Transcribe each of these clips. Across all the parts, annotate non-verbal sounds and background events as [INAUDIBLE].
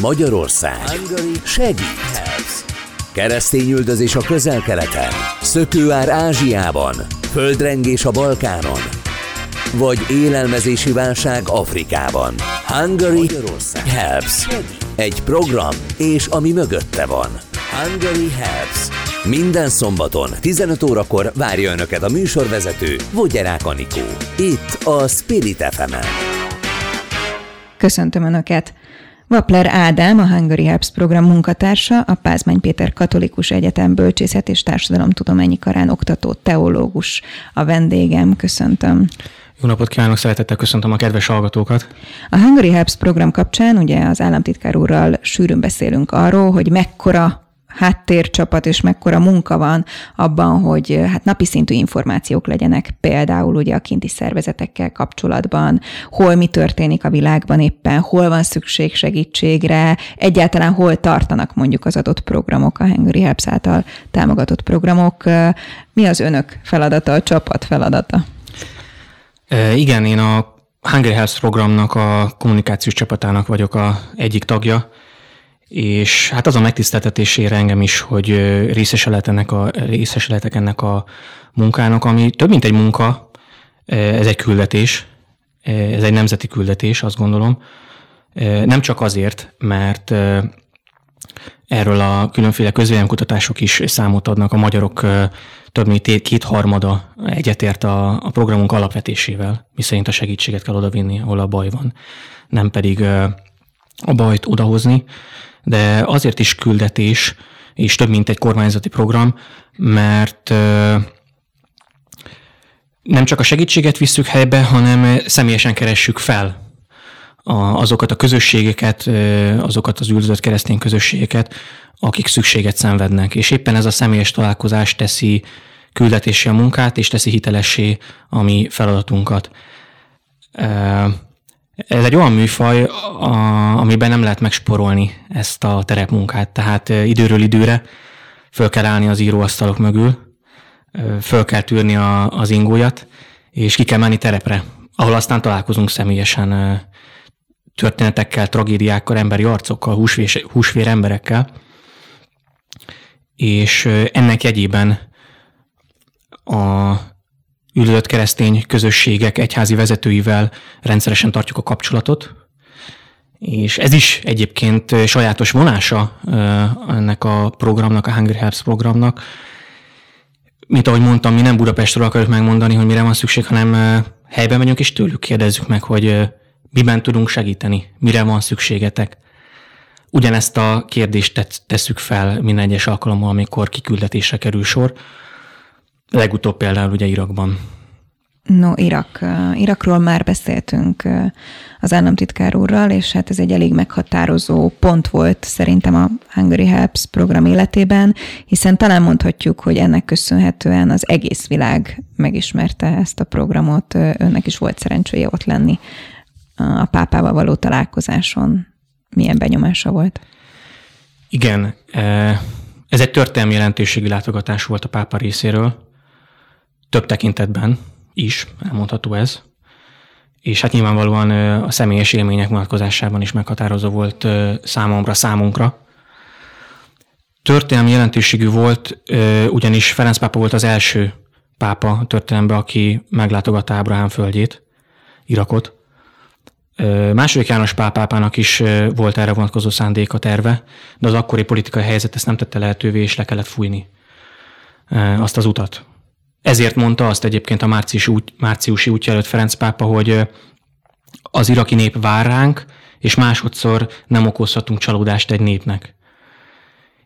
Magyarország segít. Keresztényüldözés a közel-keleten, szökőár Ázsiában, földrengés a Balkánon, vagy élelmezési válság Afrikában. Hungary Helps. Egy program, és ami mögötte van. Hungary Helps. Minden szombaton 15 órakor várja Önöket a műsorvezető Vogyerák Anikó. Itt a Spirit fm -en. Köszöntöm Önöket! Vapler Ádám, a Hungary Helps program munkatársa, a Pázmány Péter Katolikus Egyetem Bölcsészet és Társadalomtudományi Karán oktató teológus a vendégem. Köszöntöm. Jó napot kívánok, szeretettel köszöntöm a kedves hallgatókat. A Hungary Helps program kapcsán ugye az államtitkár úrral sűrűn beszélünk arról, hogy mekkora háttércsapat és mekkora munka van abban, hogy hát napi szintű információk legyenek például ugye a kinti szervezetekkel kapcsolatban, hol mi történik a világban éppen, hol van szükség segítségre, egyáltalán hol tartanak mondjuk az adott programok, a Hungary Helps által támogatott programok. Mi az önök feladata, a csapat feladata? E, igen, én a Hungary Helps programnak a kommunikációs csapatának vagyok a egyik tagja, és hát az a megtiszteltetésére engem is, hogy részes ennek a, részes ennek a munkának, ami több mint egy munka, ez egy küldetés, ez egy nemzeti küldetés, azt gondolom. Nem csak azért, mert erről a különféle közvélemkutatások is számot adnak, a magyarok több mint kétharmada egyetért a, a programunk alapvetésével, miszerint a segítséget kell odavinni, ahol a baj van, nem pedig a bajt odahozni de azért is küldetés, és több mint egy kormányzati program, mert nem csak a segítséget visszük helybe, hanem személyesen keressük fel azokat a közösségeket, azokat az üldözött keresztény közösségeket, akik szükséget szenvednek. És éppen ez a személyes találkozás teszi küldetésé a munkát, és teszi hitelessé a mi feladatunkat. Ez egy olyan műfaj, a, amiben nem lehet megsporolni ezt a terepmunkát, tehát időről időre föl kell állni az íróasztalok mögül, föl kell tűrni a, az ingójat, és ki kell menni terepre, ahol aztán találkozunk személyesen történetekkel, tragédiákkal, emberi arcokkal, húsvér, húsvér emberekkel, és ennek jegyében a üldözött keresztény közösségek egyházi vezetőivel rendszeresen tartjuk a kapcsolatot, és ez is egyébként sajátos vonása ennek a programnak, a Hungry Helps programnak. Mint ahogy mondtam, mi nem Budapestről akarjuk megmondani, hogy mire van szükség, hanem helyben megyünk és tőlük kérdezzük meg, hogy miben tudunk segíteni, mire van szükségetek. Ugyanezt a kérdést tesszük fel minden egyes alkalommal, amikor kiküldetésre kerül sor. Legutóbb például ugye Irakban. No, Irak. Irakról már beszéltünk az államtitkár úrral, és hát ez egy elég meghatározó pont volt szerintem a Hungary Helps program életében, hiszen talán mondhatjuk, hogy ennek köszönhetően az egész világ megismerte ezt a programot. Önnek is volt szerencséje ott lenni a pápával való találkozáson. Milyen benyomása volt? Igen, ez egy történelmi jelentőségű látogatás volt a pápa részéről több tekintetben is elmondható ez. És hát nyilvánvalóan a személyes élmények vonatkozásában is meghatározó volt számomra, számunkra. Történelmi jelentőségű volt, ugyanis Ferenc pápa volt az első pápa történelemben, aki meglátogatta Ábrahám földjét, Irakot. Második János pápának is volt erre vonatkozó szándéka terve, de az akkori politikai helyzet ezt nem tette lehetővé, és le kellett fújni azt az utat. Ezért mondta azt egyébként a március út, márciusi útja előtt Ferenc pápa, hogy az iraki nép vár ránk, és másodszor nem okozhatunk csalódást egy népnek.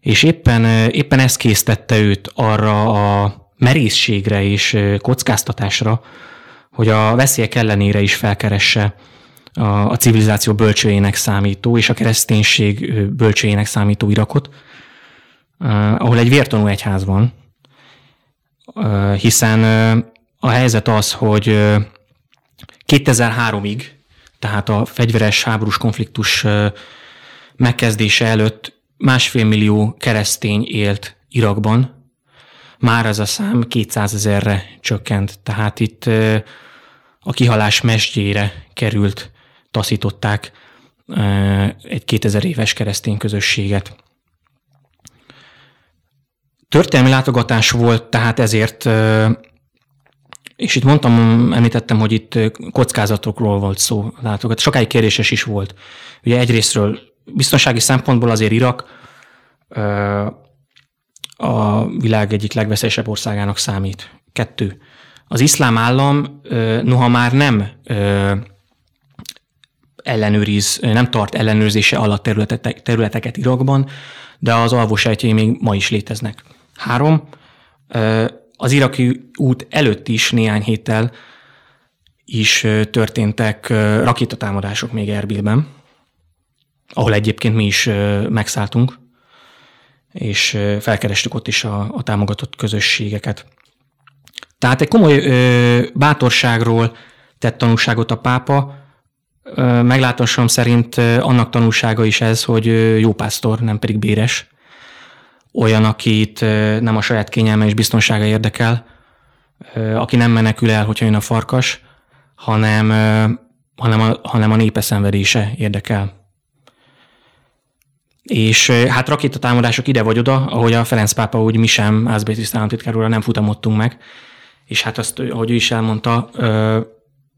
És éppen, éppen ez késztette őt arra a merészségre és kockáztatásra, hogy a veszélyek ellenére is felkeresse a, a civilizáció bölcsőjének számító és a kereszténység bölcsőjének számító Irakot, ahol egy vértanú egyház van, hiszen a helyzet az, hogy 2003-ig, tehát a fegyveres háborús konfliktus megkezdése előtt másfél millió keresztény élt Irakban, már ez a szám 200 ezerre csökkent, tehát itt a kihalás mesdjére került, taszították egy 2000 éves keresztény közösséget. Történelmi látogatás volt, tehát ezért, és itt mondtam, említettem, hogy itt kockázatokról volt szó látogat. Sokáig kérdéses is volt. Ugye egyrésztről biztonsági szempontból azért Irak a világ egyik legveszélyesebb országának számít. Kettő. Az iszlám állam noha már nem ellenőriz, nem tart ellenőrzése alatt területek, területeket Irakban, de az alvósejtjei még ma is léteznek. Három, az iraki út előtt is néhány héttel is történtek rakétatámadások még Erbilben, ahol egyébként mi is megszálltunk, és felkerestük ott is a, a támogatott közösségeket. Tehát egy komoly ö, bátorságról tett tanúságot a pápa, meglátásom szerint annak tanúsága is ez, hogy jó pásztor, nem pedig béres. Olyan, akit nem a saját kényelme és biztonsága érdekel, aki nem menekül el, hogyha jön a farkas, hanem, hanem, a, hanem a népe szenvedése érdekel. És hát rakétatámadások ide vagy oda, ahogy a Ferenc pápa úgy mi sem, Ázbétis államtitkár nem futamodtunk meg, és hát azt, ahogy ő is elmondta,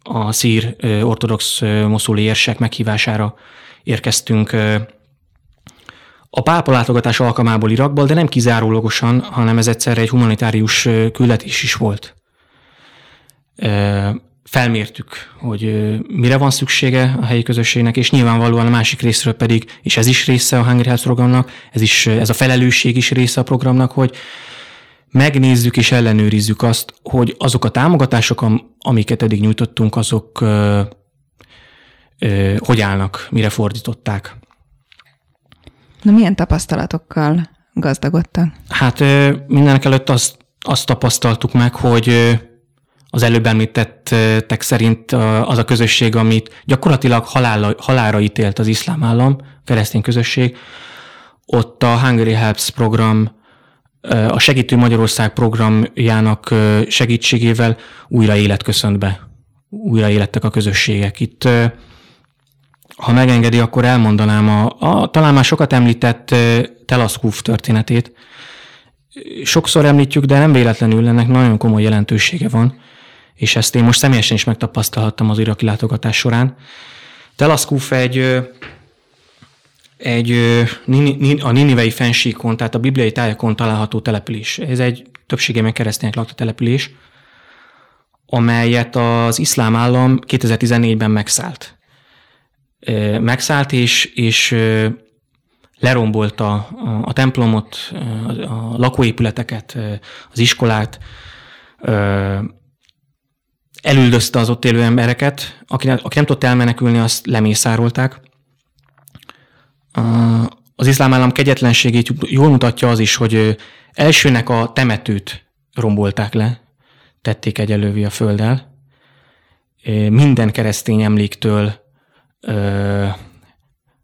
a szír ortodox moszuli érsek meghívására érkeztünk a pápa látogatás alkalmából Irakból, de nem kizárólagosan, hanem ez egyszerre egy humanitárius küldetés is volt. Felmértük, hogy mire van szüksége a helyi közösségnek, és nyilvánvalóan a másik részről pedig, és ez is része a Hungry Health programnak, ez, is, ez a felelősség is része a programnak, hogy megnézzük és ellenőrizzük azt, hogy azok a támogatások, amiket eddig nyújtottunk, azok ö, ö, hogy állnak, mire fordították. Na milyen tapasztalatokkal gazdagodtak? Hát mindenek előtt azt, azt tapasztaltuk meg, hogy az előbb említettek szerint az a közösség, amit gyakorlatilag halálra, halálra ítélt az iszlám állam, keresztény közösség, ott a Hungary Helps program a Segítő Magyarország programjának segítségével újra élet köszönt be. Újra élettek a közösségek. Itt, ha megengedi, akkor elmondanám a, a talán már sokat említett Telaszkúf történetét. Sokszor említjük, de nem véletlenül ennek nagyon komoly jelentősége van, és ezt én most személyesen is megtapasztalhattam az iraki látogatás során. Telaszkúf egy egy a Ninivei fensíkon, tehát a bibliai tájakon található település. Ez egy többségében keresztények lakta település, amelyet az iszlám állam 2014-ben megszállt. Megszállt, és, és lerombolta a, templomot, a lakóépületeket, az iskolát, elüldözte az ott élő embereket, aki, aki nem tudott elmenekülni, azt lemészárolták, az iszlám állam kegyetlenségét jól mutatja az is, hogy elsőnek a temetőt rombolták le, tették egyelővé a földdel. Minden keresztény emléktől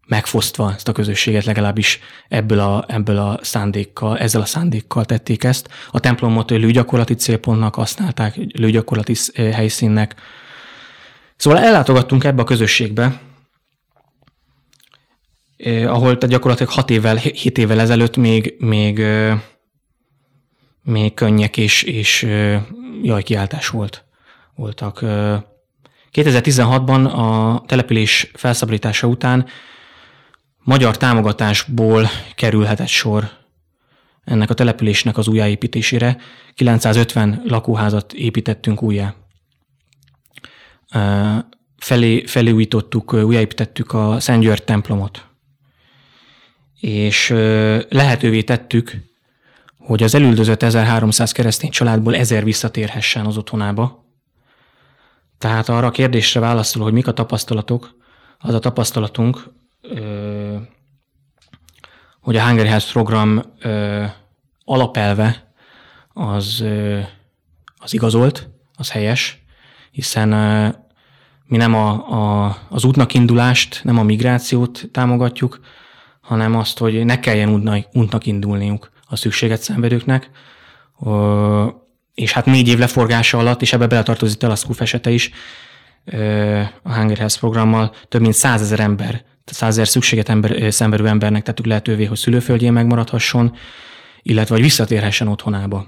megfosztva ezt a közösséget, legalábbis ebből a, ebből a szándékkal, ezzel a szándékkal tették ezt. A templomot lőgyakorlati célpontnak használták, lőgyakorlati helyszínnek. Szóval ellátogattunk ebbe a közösségbe, ahol tehát gyakorlatilag 6 évvel, 7 évvel ezelőtt még, még, eh, még könnyek és, és eh, jajkiáltás volt, voltak. 2016-ban a település felszabadítása után magyar támogatásból kerülhetett sor ennek a településnek az újjáépítésére. 950 lakóházat építettünk újjá. Felé, felújítottuk, újjáépítettük a Szent György templomot és lehetővé tettük, hogy az elüldözött 1300 keresztény családból ezer visszatérhessen az otthonába. Tehát arra a kérdésre válaszol, hogy mik a tapasztalatok, az a tapasztalatunk, hogy a Hungary Health program alapelve az, az igazolt, az helyes, hiszen mi nem a, a, az útnak indulást, nem a migrációt támogatjuk, hanem azt, hogy ne kelljen útnak indulniuk a szükséget szenvedőknek. És hát négy év leforgása alatt, és ebbe beletartozik Telaszkuf esete is, a Hunger Health programmal több mint százezer ember százezer szükséget ember, szenvedő embernek tettük lehetővé, hogy szülőföldjén megmaradhasson, illetve hogy visszatérhessen otthonába.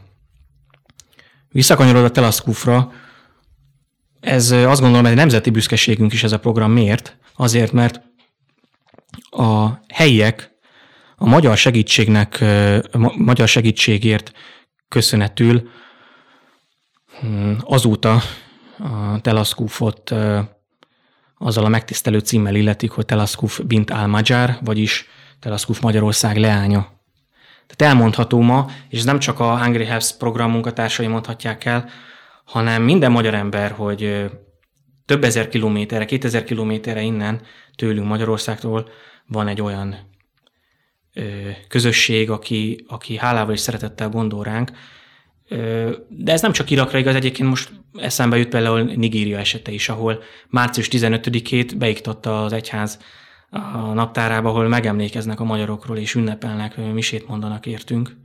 Visszakanyarodva Telaszkufra, ez azt gondolom egy nemzeti büszkeségünk is ez a program. Miért? Azért, mert a helyiek a magyar segítségnek, a magyar segítségért köszönetül azóta a Telaszkufot azzal a megtisztelő címmel illetik, hogy Telaszkuf bint al magyar vagyis Telaszkuf Magyarország leánya. Tehát elmondható ma, és ez nem csak a Hungry Helps program munkatársai mondhatják el, hanem minden magyar ember, hogy több ezer kilométerre, kétezer kilométerre innen tőlünk Magyarországtól van egy olyan közösség, aki, aki hálával és szeretettel gondol ránk. De ez nem csak Irakra igaz, egyébként most eszembe jut például Nigéria esete is, ahol március 15-ét beiktatta az egyház a naptárába, ahol megemlékeznek a magyarokról és ünnepelnek, misét mondanak értünk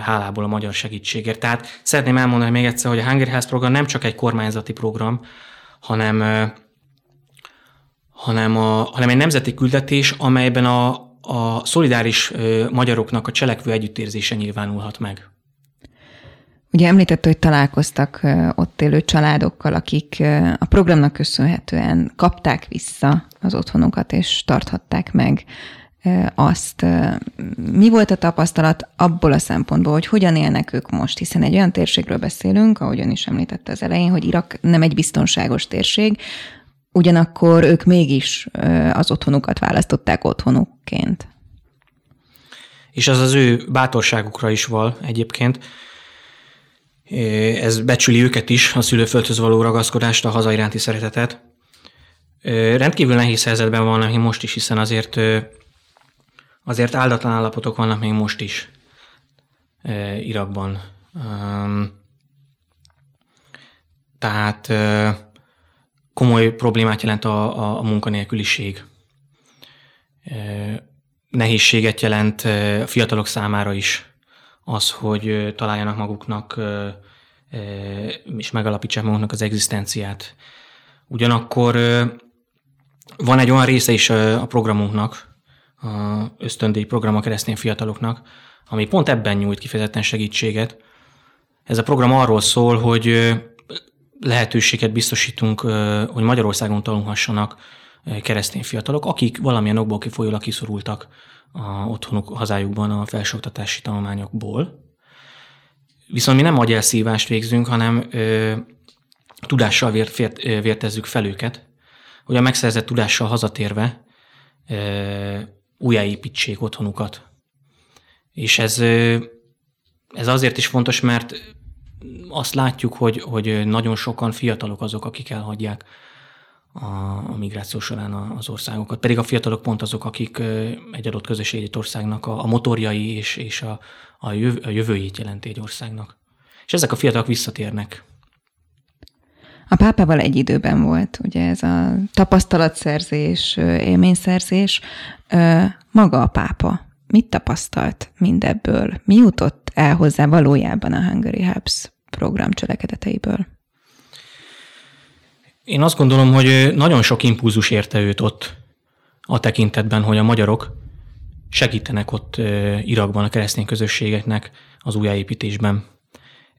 hálából a magyar segítségért. Tehát szeretném elmondani még egyszer, hogy a Hunger House program nem csak egy kormányzati program, hanem, hanem, a, hanem egy nemzeti küldetés, amelyben a, a szolidáris magyaroknak a cselekvő együttérzése nyilvánulhat meg. Ugye említette, hogy találkoztak ott élő családokkal, akik a programnak köszönhetően kapták vissza az otthonukat, és tarthatták meg azt. Mi volt a tapasztalat abból a szempontból, hogy hogyan élnek ők most, hiszen egy olyan térségről beszélünk, ahogyan is említette az elején, hogy Irak nem egy biztonságos térség, ugyanakkor ők mégis az otthonukat választották otthonukként. És az az ő bátorságukra is val egyébként. Ez becsüli őket is, a szülőföldhöz való ragaszkodást, a haza iránti szeretetet. Rendkívül nehéz helyzetben van most is, hiszen azért azért áldatlan állapotok vannak még most is Irakban. Tehát komoly problémát jelent a, a, a munkanélküliség. Nehézséget jelent a fiatalok számára is az, hogy találjanak maguknak és megalapítsák maguknak az egzisztenciát. Ugyanakkor van egy olyan része is a programunknak, a ösztöndíj program a keresztény fiataloknak, ami pont ebben nyújt kifejezetten segítséget. Ez a program arról szól, hogy lehetőséget biztosítunk, hogy Magyarországon tanulhassanak keresztény fiatalok, akik valamilyen okból kifolyólag kiszorultak a otthonuk hazájukban a felsőoktatási tanulmányokból. Viszont mi nem agyelszívást végzünk, hanem ö, tudással vért, vért, vértezzük fel őket, hogy a megszerzett tudással hazatérve ö, újjáépítsék otthonukat. És ez, ez azért is fontos, mert azt látjuk, hogy, hogy nagyon sokan fiatalok azok, akik elhagyják a, a migráció során az országokat. Pedig a fiatalok pont azok, akik egy adott közösség, országnak a, a motorjai és, és a, a, jövő, a jövőjét jelenti egy országnak. És ezek a fiatalok visszatérnek. A pápával egy időben volt, ugye ez a tapasztalatszerzés, élményszerzés. Maga a pápa mit tapasztalt mindebből? Mi jutott el hozzá valójában a Hungary Hubs program cselekedeteiből? Én azt gondolom, hogy nagyon sok impulzus érte őt ott a tekintetben, hogy a magyarok segítenek ott Irakban a keresztény közösségeknek az újjáépítésben.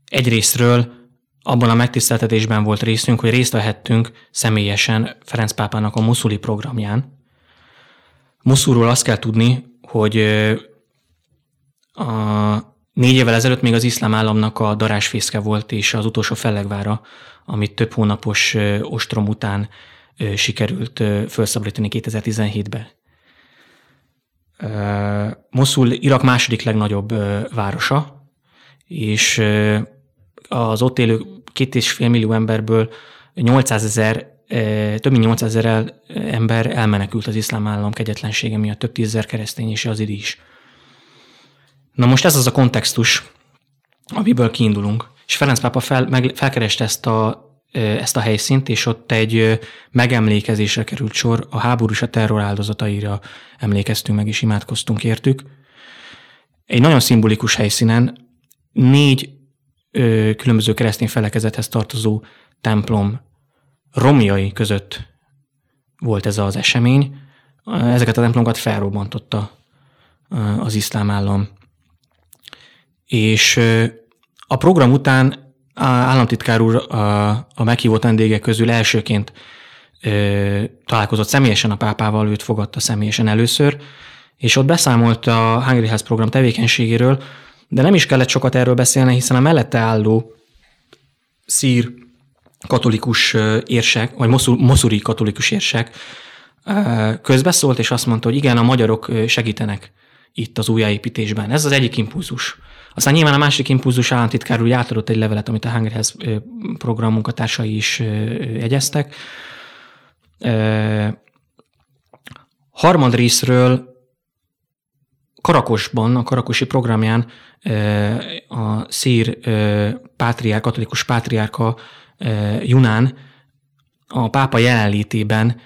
Egyrésztről abban a megtiszteltetésben volt részünk, hogy részt vehettünk személyesen Ferenc pápának a muszuli programján. Muszulról azt kell tudni, hogy a négy évvel ezelőtt még az iszlám államnak a darásfészke volt, és az utolsó fellegvára, amit több hónapos ostrom után sikerült felszabadítani 2017-ben. Moszul Irak második legnagyobb városa, és az ott élő két és fél millió emberből 800 ezer, több mint 800 ezer ember elmenekült az iszlám állam kegyetlensége miatt, több tízezer keresztény és az is. Na most ez az a kontextus, amiből kiindulunk. És Ferenc pápa fel, meg, felkereste ezt a, ezt a helyszínt, és ott egy megemlékezésre került sor, a háború és a terror áldozataira emlékeztünk meg, és imádkoztunk értük. Egy nagyon szimbolikus helyszínen négy ö, különböző keresztény felekezethez tartozó templom romjai között volt ez az esemény. ezeket a templomokat felrobbantotta az iszlám állam. És a program után a államtitkár úr a, a meghívott vendégek közül elsőként ö, találkozott személyesen a pápával, őt fogadta személyesen először, és ott beszámolt a Hungry House program tevékenységéről, de nem is kellett sokat erről beszélni, hiszen a mellette álló szír katolikus érsek, vagy moszuri katolikus érsek közbeszólt, és azt mondta, hogy igen, a magyarok segítenek itt az újjáépítésben. Ez az egyik impulzus. Aztán nyilván a másik impulzus államtitkár úgy átadott egy levelet, amit a Hungryhez program munkatársai is jegyeztek. Harmadrésztről Karakosban, a Karakosi programján a szír pátriár, katolikus pátriárka Junán a pápa jelenlétében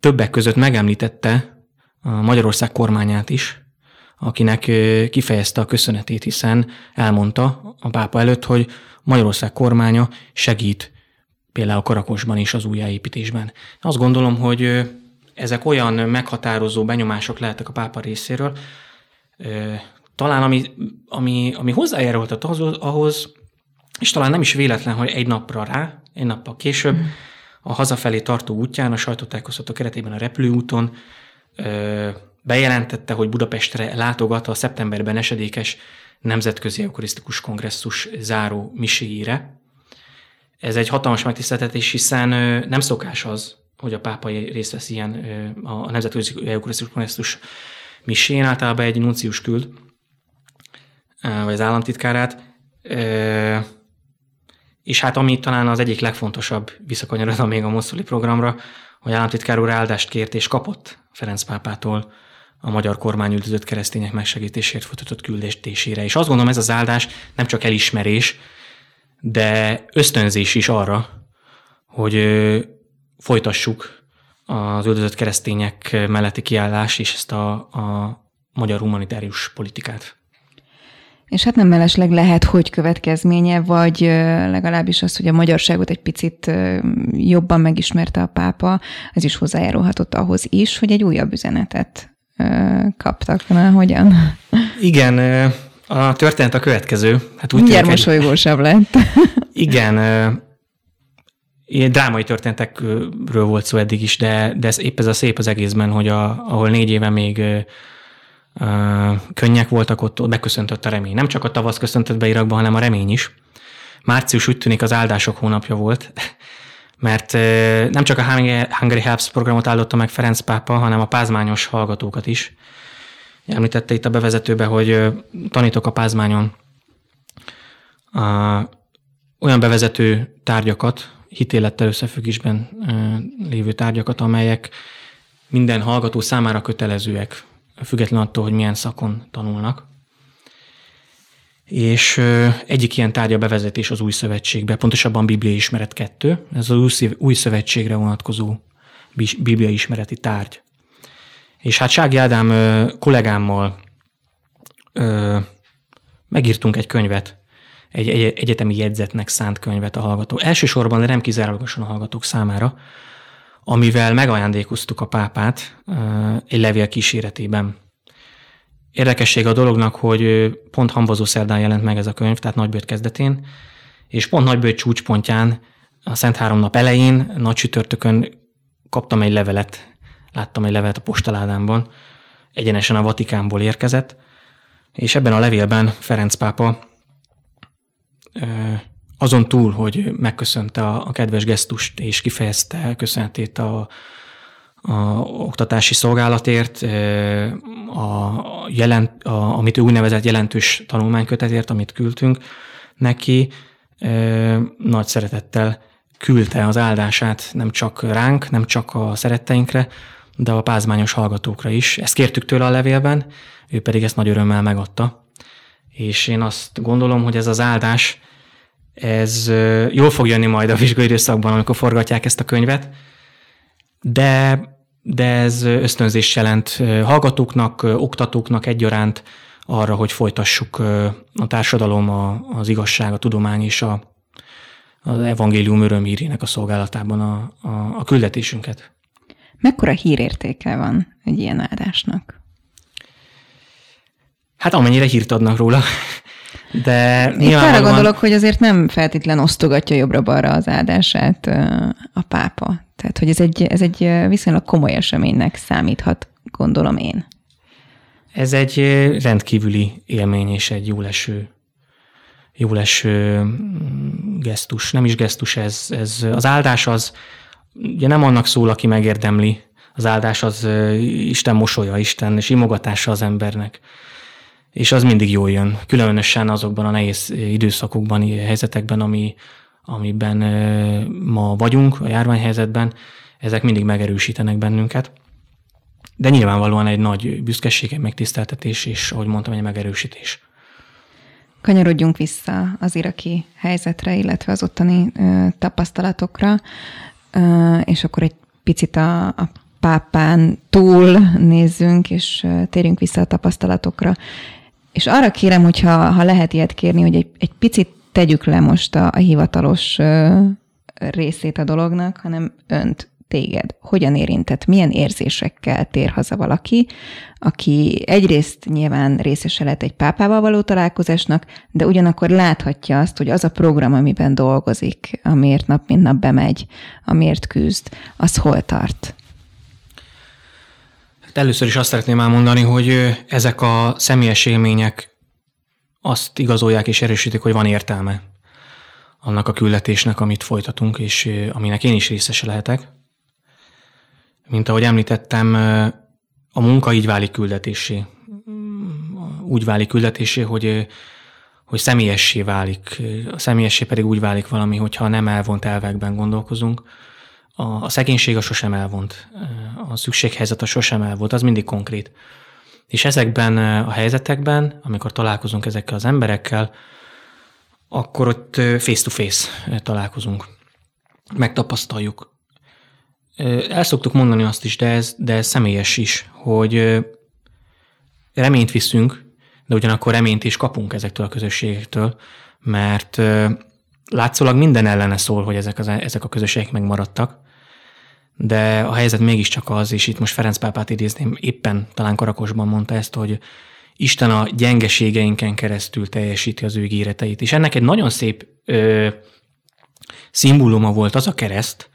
többek között megemlítette a Magyarország kormányát is, akinek kifejezte a köszönetét, hiszen elmondta a pápa előtt, hogy Magyarország kormánya segít például Karakosban is az újjáépítésben. Azt gondolom, hogy ezek olyan meghatározó benyomások lehetek a pápa részéről, talán ami, ami, ami hozzájárultat ahhoz, ahhoz, és talán nem is véletlen, hogy egy napra rá, egy nappal később, a hazafelé tartó útján, a sajtótájékoztató keretében a repülőúton bejelentette, hogy Budapestre látogat a szeptemberben esedékes Nemzetközi Eukarisztikus Kongresszus záró miséjére. Ez egy hatalmas megtiszteltetés, hiszen nem szokás az, hogy a pápa részt vesz ilyen a Nemzetközi Eukarisztikus Kongresszus misén, általában egy nuncius küld, vagy az államtitkárát, és hát ami talán az egyik legfontosabb, visszakanyarodva még a Moszuli programra, hogy államtitkár úr áldást kért és kapott Ferenc pápától a magyar kormány üldözött keresztények megsegítésért folytatott küldetésére. És azt gondolom, ez az áldás nem csak elismerés, de ösztönzés is arra, hogy folytassuk az üldözött keresztények melletti kiállás és ezt a, a magyar humanitárius politikát. És hát nem mellesleg lehet, hogy következménye, vagy legalábbis az, hogy a magyarságot egy picit jobban megismerte a pápa, ez is hozzájárulhatott ahhoz is, hogy egy újabb üzenetet kaptak. Na, hogyan? Igen, a történet a következő. Hát úgy Mindjárt mosolygósabb lett. [LAUGHS] Igen, ilyen drámai történetekről volt szó eddig is, de, de ez épp ez a szép az egészben, hogy a, ahol négy éve még könnyek voltak, ott, ott beköszöntött a remény. Nem csak a tavasz köszöntött be Irakba, hanem a remény is. Március úgy tűnik az áldások hónapja volt, mert nem csak a Hungary Helps programot áldotta meg Ferenc pápa, hanem a pázmányos hallgatókat is. Említette itt a bevezetőbe, hogy tanítok a pázmányon a, olyan bevezető tárgyakat, hitélettel összefüggésben lévő tárgyakat, amelyek minden hallgató számára kötelezőek független attól, hogy milyen szakon tanulnak. És egyik ilyen tárgya bevezetés az új szövetségbe, pontosabban Biblia ismeret kettő, ez az új szövetségre vonatkozó Biblia ismereti tárgy. És hát Sági Ádám kollégámmal megírtunk egy könyvet, egy egyetemi jegyzetnek szánt könyvet a hallgató. Elsősorban, de nem kizárólagosan a hallgatók számára, amivel megajándékoztuk a pápát egy levél kíséretében. Érdekesség a dolognak, hogy pont hambazó szerdán jelent meg ez a könyv, tehát nagybőt kezdetén, és pont nagybőt csúcspontján, a Szent Három nap elején, nagy csütörtökön kaptam egy levelet, láttam egy levelet a postaládámban, egyenesen a Vatikánból érkezett, és ebben a levélben Ferenc pápa azon túl, hogy megköszönte a kedves gesztust és kifejezte köszönetét a, a oktatási szolgálatért, a jelent, a, amit ő úgynevezett jelentős tanulmánykötetért, amit küldtünk neki, nagy szeretettel küldte az áldását nem csak ránk, nem csak a szeretteinkre, de a pázmányos hallgatókra is. Ezt kértük tőle a levélben, ő pedig ezt nagy örömmel megadta. És én azt gondolom, hogy ez az áldás ez jól fog jönni majd a vizsgai időszakban, amikor forgatják ezt a könyvet, de, de ez ösztönzés jelent hallgatóknak, oktatóknak egyaránt arra, hogy folytassuk a társadalom, a, az igazság, a tudomány és a, az evangélium örömhírének a szolgálatában a, a, a küldetésünket. Mekkora hírértéke van egy ilyen áldásnak? Hát amennyire hírt adnak róla. De Én arra gondolok, hogy azért nem feltétlen osztogatja jobbra-balra az áldását a pápa. Tehát, hogy ez egy, ez egy viszonylag komoly eseménynek számíthat, gondolom én. Ez egy rendkívüli élmény és egy jó leső, jó leső mm, gesztus. Nem is gesztus ez, ez. Az áldás az ugye nem annak szól, aki megérdemli. Az áldás az Isten mosolya, Isten simogatása az embernek és az mindig jól jön, különösen azokban a nehéz időszakokban, helyzetekben, ami, amiben ma vagyunk, a járványhelyzetben, ezek mindig megerősítenek bennünket. De nyilvánvalóan egy nagy büszkeség, egy megtiszteltetés, és ahogy mondtam, egy megerősítés. Kanyarodjunk vissza az iraki helyzetre, illetve az ottani ö, tapasztalatokra, ö, és akkor egy picit a, a pápán túl nézzünk, és térjünk vissza a tapasztalatokra. És arra kérem, hogyha ha lehet ilyet kérni, hogy egy, egy picit tegyük le most a, a hivatalos ö, részét a dolognak, hanem önt, téged, hogyan érintett, milyen érzésekkel tér haza valaki, aki egyrészt nyilván részese lett egy pápával való találkozásnak, de ugyanakkor láthatja azt, hogy az a program, amiben dolgozik, amiért nap mint nap bemegy, amiért küzd, az hol tart. Először is azt szeretném elmondani, hogy ezek a személyes élmények azt igazolják és erősítik, hogy van értelme annak a küldetésnek, amit folytatunk, és aminek én is részese lehetek. Mint ahogy említettem, a munka így válik küldetésé. Úgy válik küldetésé, hogy, hogy személyessé válik. A személyessé pedig úgy válik valami, hogyha nem elvont elvekben gondolkozunk, a, a szegénység a sosem elvont, a szükséghelyzet a sosem elvont, az mindig konkrét. És ezekben a helyzetekben, amikor találkozunk ezekkel az emberekkel, akkor ott face-to-face találkozunk, megtapasztaljuk. El szoktuk mondani azt is, de ez, de ez személyes is, hogy reményt viszünk, de ugyanakkor reményt is kapunk ezektől a közösségektől, mert látszólag minden ellene szól, hogy ezek, az, ezek a közösségek megmaradtak, de a helyzet mégiscsak az, és itt most Ferenc pápát idézném, éppen talán Karakosban mondta ezt, hogy Isten a gyengeségeinken keresztül teljesíti az ő ígéreteit. És ennek egy nagyon szép ö, szimbóluma volt az a kereszt,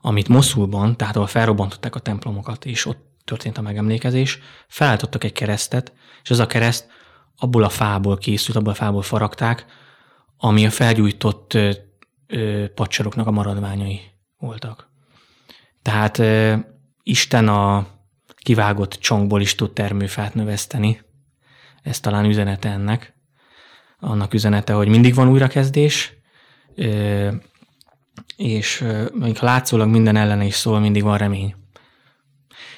amit Moszulban, tehát ahol felrobbantották a templomokat, és ott történt a megemlékezés, felállítottak egy keresztet, és az a kereszt abból a fából készült, abból a fából faragták, ami a felgyújtott ö, ö, pacsaroknak a maradványai voltak. Tehát Isten a kivágott csongból is tud termőfát növeszteni. Ez talán üzenete ennek. Annak üzenete, hogy mindig van újrakezdés, és ha látszólag minden ellene is szól, mindig van remény.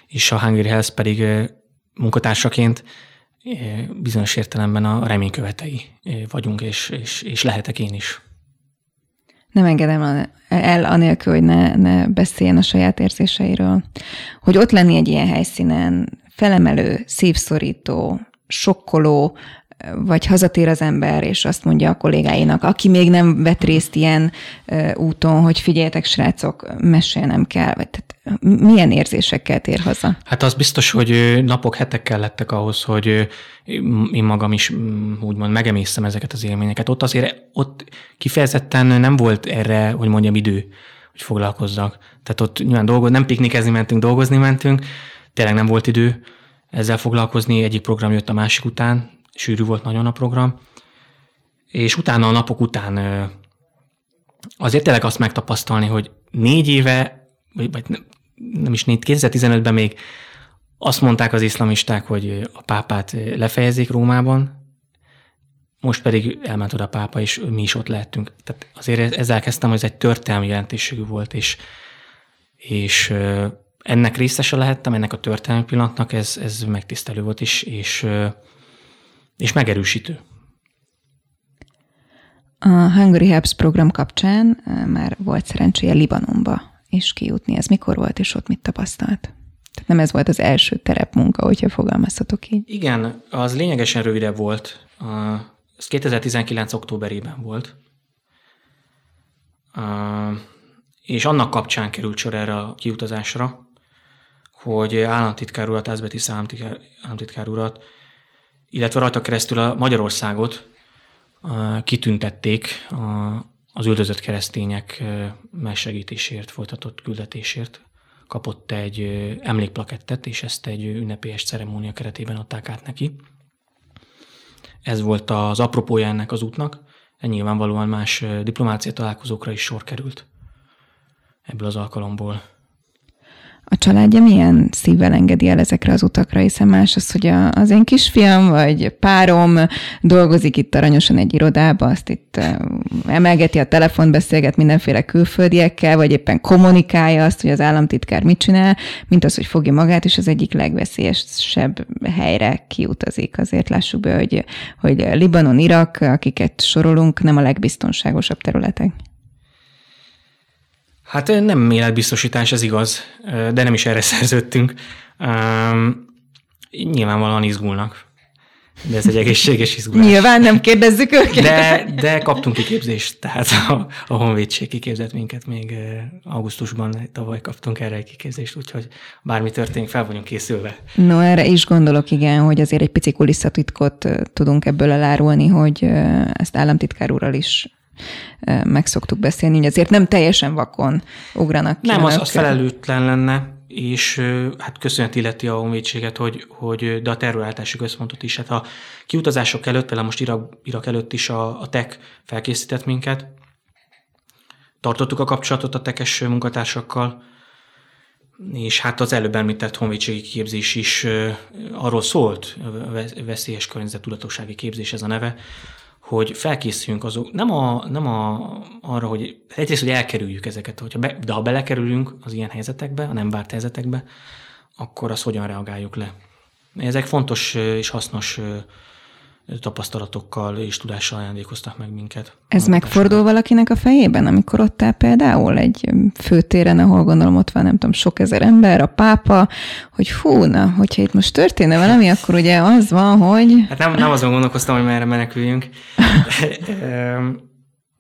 És a Hungry Health pedig munkatársaként bizonyos értelemben a remény követei vagyunk, és, és, és lehetek én is nem engedem el anélkül, hogy ne, ne beszéljen a saját érzéseiről. Hogy ott lenni egy ilyen helyszínen, felemelő, szívszorító, sokkoló, vagy hazatér az ember, és azt mondja a kollégáinak, aki még nem vett részt ilyen úton, hogy figyeljetek, srácok, mesélnem kell, vagy tehát milyen érzésekkel tér haza? Hát az biztos, hogy napok, hetek kellettek ahhoz, hogy én magam is úgymond megemészem ezeket az élményeket. Ott azért ott kifejezetten nem volt erre, hogy mondjam, idő, hogy foglalkozzak. Tehát ott nyilván dolgoz, nem piknikezni mentünk, dolgozni mentünk, tényleg nem volt idő ezzel foglalkozni, egyik program jött a másik után, sűrű volt nagyon a program, és utána a napok után azért tényleg azt megtapasztalni, hogy négy éve, vagy nem, nem is négy, 2015-ben még azt mondták az iszlamisták, hogy a pápát lefejezik Rómában, most pedig elment oda a pápa, és mi is ott lehetünk. Tehát azért ezzel kezdtem, hogy ez egy történelmi jelentőségű volt, és, és ennek részese lehettem, ennek a történelmi pillanatnak, ez, ez megtisztelő volt is, és, és megerősítő. A Hungary Helps program kapcsán már volt szerencséje Libanonba is kijutni. Ez mikor volt, és ott mit tapasztalt? Tehát nem ez volt az első terepmunka, hogyha fogalmazhatok így. Igen, az lényegesen rövidebb volt. Ez 2019. októberében volt. És annak kapcsán került sor erre a kiutazásra, hogy államtitkár urat, Ázbeti államtitkár urat, illetve rajta keresztül a Magyarországot kitüntették az üldözött keresztények megsegítésért, folytatott küldetésért. Kapott egy emlékplakettet, és ezt egy ünnepélyes ceremónia keretében adták át neki. Ez volt az apropója ennek az útnak. Nyilvánvalóan más diplomácia találkozókra is sor került ebből az alkalomból. A családja milyen szívvel engedi el ezekre az utakra, hiszen más az, hogy a, az én kisfiam vagy párom dolgozik itt aranyosan egy irodába, azt itt emelgeti a telefon, beszélget mindenféle külföldiekkel, vagy éppen kommunikálja azt, hogy az államtitkár mit csinál, mint az, hogy fogja magát, és az egyik legveszélyesebb helyre kiutazik. Azért lássuk be, hogy, hogy Libanon, Irak, akiket sorolunk, nem a legbiztonságosabb területek. Hát nem életbiztosítás, ez igaz, de nem is erre [LAUGHS] szerződtünk. Nyilvánvalóan izgulnak. De ez egy egészséges izgulás. Nyilván nem kérdezzük őket. De, de kaptunk kiképzést, tehát a, a Honvédség kiképzett minket még augusztusban, tavaly kaptunk erre egy kiképzést, úgyhogy bármi történik, fel vagyunk készülve. No, erre is gondolok, igen, hogy azért egy pici kulisszatitkot tudunk ebből elárulni, hogy ezt államtitkár úrral is meg szoktuk beszélni, hogy azért nem teljesen vakon ugranak ki. Nem, az, az felelőtlen lenne, és hát köszönet illeti a honvédséget, hogy, hogy de a terroráltási központot is. Hát a kiutazások előtt, például most Irak, Irak előtt is a, a TEK felkészített minket, tartottuk a kapcsolatot a tekes munkatársakkal, és hát az előbb említett honvédségi képzés is arról szólt, veszélyes környezettudatossági képzés ez a neve, hogy felkészüljünk azok, nem, a, nem a, arra, hogy egyrészt, hogy elkerüljük ezeket, hogyha be, de ha belekerülünk az ilyen helyzetekbe, a nem várt helyzetekbe, akkor azt hogyan reagáljuk le. Ezek fontos és hasznos tapasztalatokkal és tudással ajándékoztak meg minket. Ez megfordul valakinek a fejében, amikor ott áll például egy főtéren, ahol gondolom ott van, nem tudom, sok ezer ember, a pápa, hogy hú, na, hogyha itt most történne valami, akkor ugye az van, hogy... Hát nem, nem azon gondolkoztam, hogy merre meneküljünk. [LAUGHS]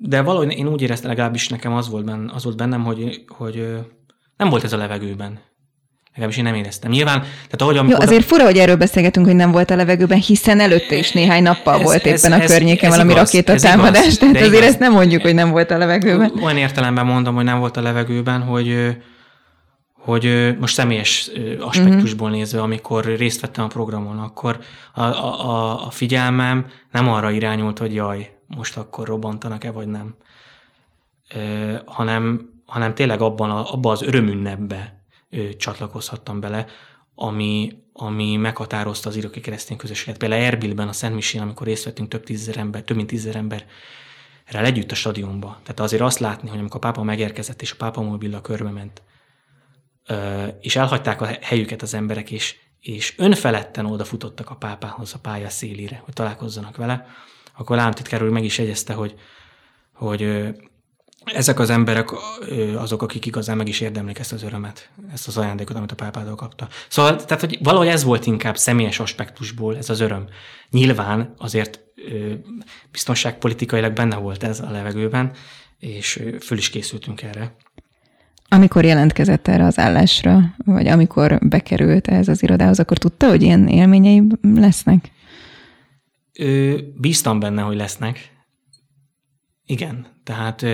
De valahogy én úgy éreztem, legalábbis nekem az volt, benn, az volt bennem, hogy, hogy nem volt ez a levegőben. Legalábbis én nem éreztem. Nyilván, tehát ahogy amikor... Jó, azért fura, hogy erről beszélgetünk, hogy nem volt a levegőben, hiszen előtte is néhány nappal ez, volt ez, éppen ez, a környéken ez valami rakétatámadás, tehát azért igaz. ezt nem mondjuk, hogy nem volt a levegőben. Olyan értelemben mondom, hogy nem volt a levegőben, hogy hogy most személyes aspektusból nézve, amikor részt vettem a programon, akkor a, a, a figyelmem nem arra irányult, hogy jaj, most akkor robbantanak-e, vagy nem, hanem, hanem tényleg abban, a, abban az örömünnepbe, csatlakozhattam bele, ami, ami meghatározta az iraki keresztény közösséget. Például Erbilben, a Szent Misén, amikor részt vettünk több tízezer ember, több mint tízezer ember erre együtt a stadionba. Tehát azért azt látni, hogy amikor a pápa megérkezett, és a pápa mobilla körbe ment, és elhagyták a helyüket az emberek, és, és önfeledten odafutottak a pápához a pálya szélére, hogy találkozzanak vele, akkor államtitkár úr meg is jegyezte, hogy, hogy ezek az emberek azok, akik igazán meg is érdemlik ezt az örömet, ezt az ajándékot, amit a pápától kapta. Szóval, tehát, hogy valahogy ez volt inkább személyes aspektusból ez az öröm. Nyilván azért biztonságpolitikailag benne volt ez a levegőben, és föl is készültünk erre. Amikor jelentkezett erre az állásra, vagy amikor bekerült ez az irodához, akkor tudta, hogy ilyen élményei lesznek? Ö, bíztam benne, hogy lesznek. Igen, tehát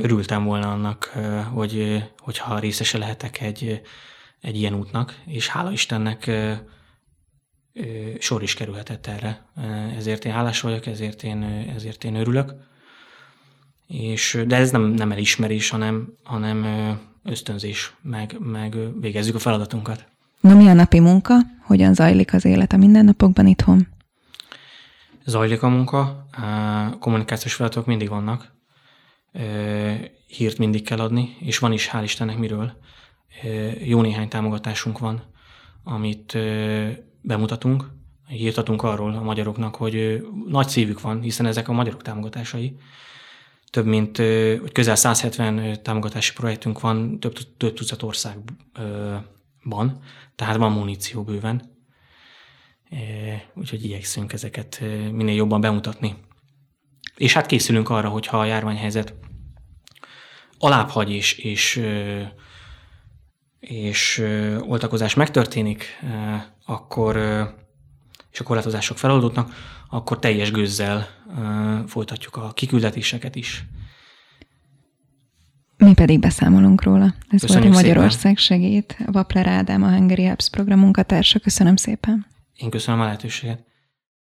örültem volna annak, hogy, hogyha részese lehetek egy, egy ilyen útnak, és hála Istennek sor is kerülhetett erre. Ezért én hálás vagyok, ezért én, ezért én örülök. És, de ez nem, nem elismerés, hanem, hanem ösztönzés, meg, meg végezzük a feladatunkat. Na mi a napi munka? Hogyan zajlik az élet a mindennapokban itthon? Zajlik a munka, kommunikációs feladatok mindig vannak, hírt mindig kell adni, és van is, hál' Istennek miről. Jó néhány támogatásunk van, amit bemutatunk, hírt adunk arról a magyaroknak, hogy nagy szívük van, hiszen ezek a magyarok támogatásai. Több mint, hogy közel 170 támogatási projektünk van több, több tucat országban, tehát van muníció bőven. Úgyhogy igyekszünk ezeket minél jobban bemutatni. És hát készülünk arra, hogyha a járványhelyzet alábbhagy és, és és oltakozás megtörténik, akkor és a korlátozások feloldódnak, akkor teljes gőzzel folytatjuk a kiküldetéseket is. Mi pedig beszámolunk róla. Ez Köszönjük volt a Magyarország szépen. segít. Vapler Ádám, a Hungary Apps program munkatársa. Köszönöm szépen. Én köszönöm a lehetőséget.